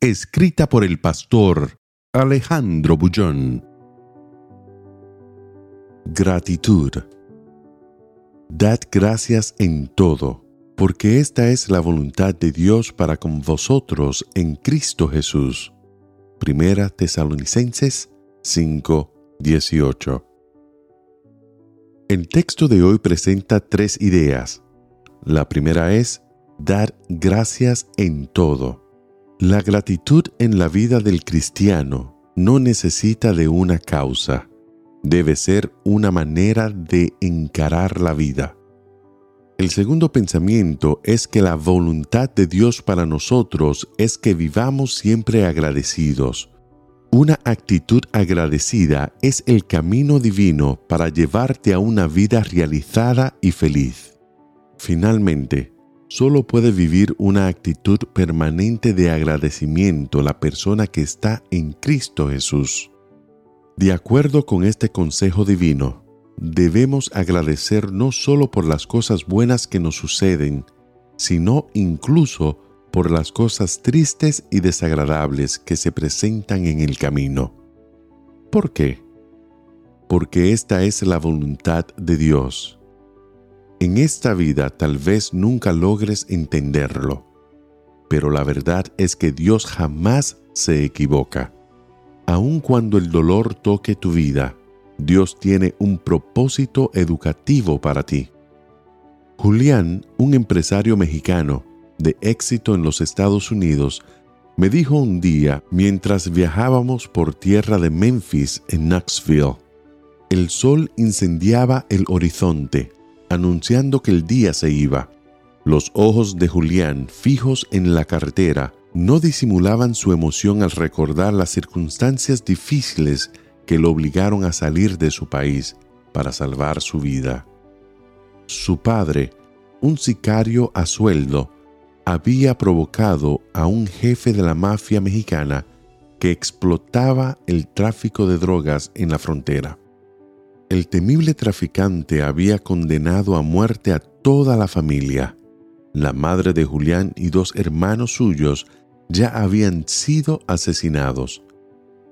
Escrita por el pastor Alejandro Bullón. Gratitud. Dad gracias en todo, porque esta es la voluntad de Dios para con vosotros en Cristo Jesús. Primera Tesalonicenses 5, 18. El texto de hoy presenta tres ideas. La primera es dar gracias en todo. La gratitud en la vida del cristiano no necesita de una causa, debe ser una manera de encarar la vida. El segundo pensamiento es que la voluntad de Dios para nosotros es que vivamos siempre agradecidos. Una actitud agradecida es el camino divino para llevarte a una vida realizada y feliz. Finalmente, Solo puede vivir una actitud permanente de agradecimiento la persona que está en Cristo Jesús. De acuerdo con este consejo divino, debemos agradecer no solo por las cosas buenas que nos suceden, sino incluso por las cosas tristes y desagradables que se presentan en el camino. ¿Por qué? Porque esta es la voluntad de Dios en esta vida tal vez nunca logres entenderlo, pero la verdad es que Dios jamás se equivoca. Aun cuando el dolor toque tu vida, Dios tiene un propósito educativo para ti. Julián, un empresario mexicano de éxito en los Estados Unidos, me dijo un día mientras viajábamos por tierra de Memphis en Knoxville. El sol incendiaba el horizonte anunciando que el día se iba. Los ojos de Julián, fijos en la carretera, no disimulaban su emoción al recordar las circunstancias difíciles que lo obligaron a salir de su país para salvar su vida. Su padre, un sicario a sueldo, había provocado a un jefe de la mafia mexicana que explotaba el tráfico de drogas en la frontera. El temible traficante había condenado a muerte a toda la familia. La madre de Julián y dos hermanos suyos ya habían sido asesinados.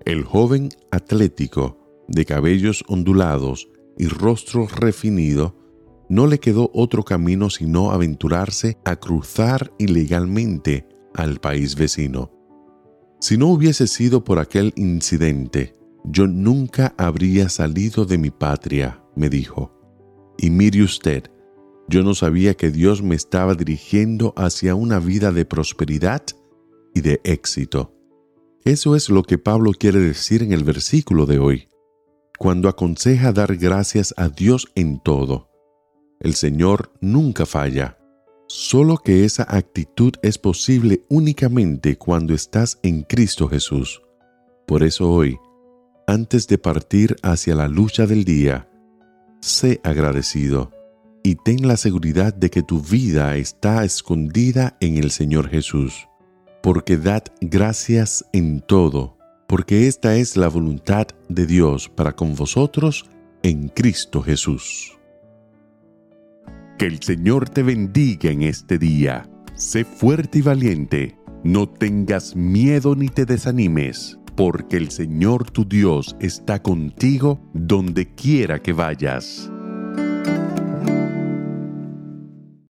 El joven atlético, de cabellos ondulados y rostro refinido, no le quedó otro camino sino aventurarse a cruzar ilegalmente al país vecino. Si no hubiese sido por aquel incidente, yo nunca habría salido de mi patria, me dijo. Y mire usted, yo no sabía que Dios me estaba dirigiendo hacia una vida de prosperidad y de éxito. Eso es lo que Pablo quiere decir en el versículo de hoy, cuando aconseja dar gracias a Dios en todo. El Señor nunca falla, solo que esa actitud es posible únicamente cuando estás en Cristo Jesús. Por eso hoy, antes de partir hacia la lucha del día, sé agradecido y ten la seguridad de que tu vida está escondida en el Señor Jesús, porque dad gracias en todo, porque esta es la voluntad de Dios para con vosotros en Cristo Jesús. Que el Señor te bendiga en este día. Sé fuerte y valiente. No tengas miedo ni te desanimes porque el Señor tu Dios está contigo donde quiera que vayas.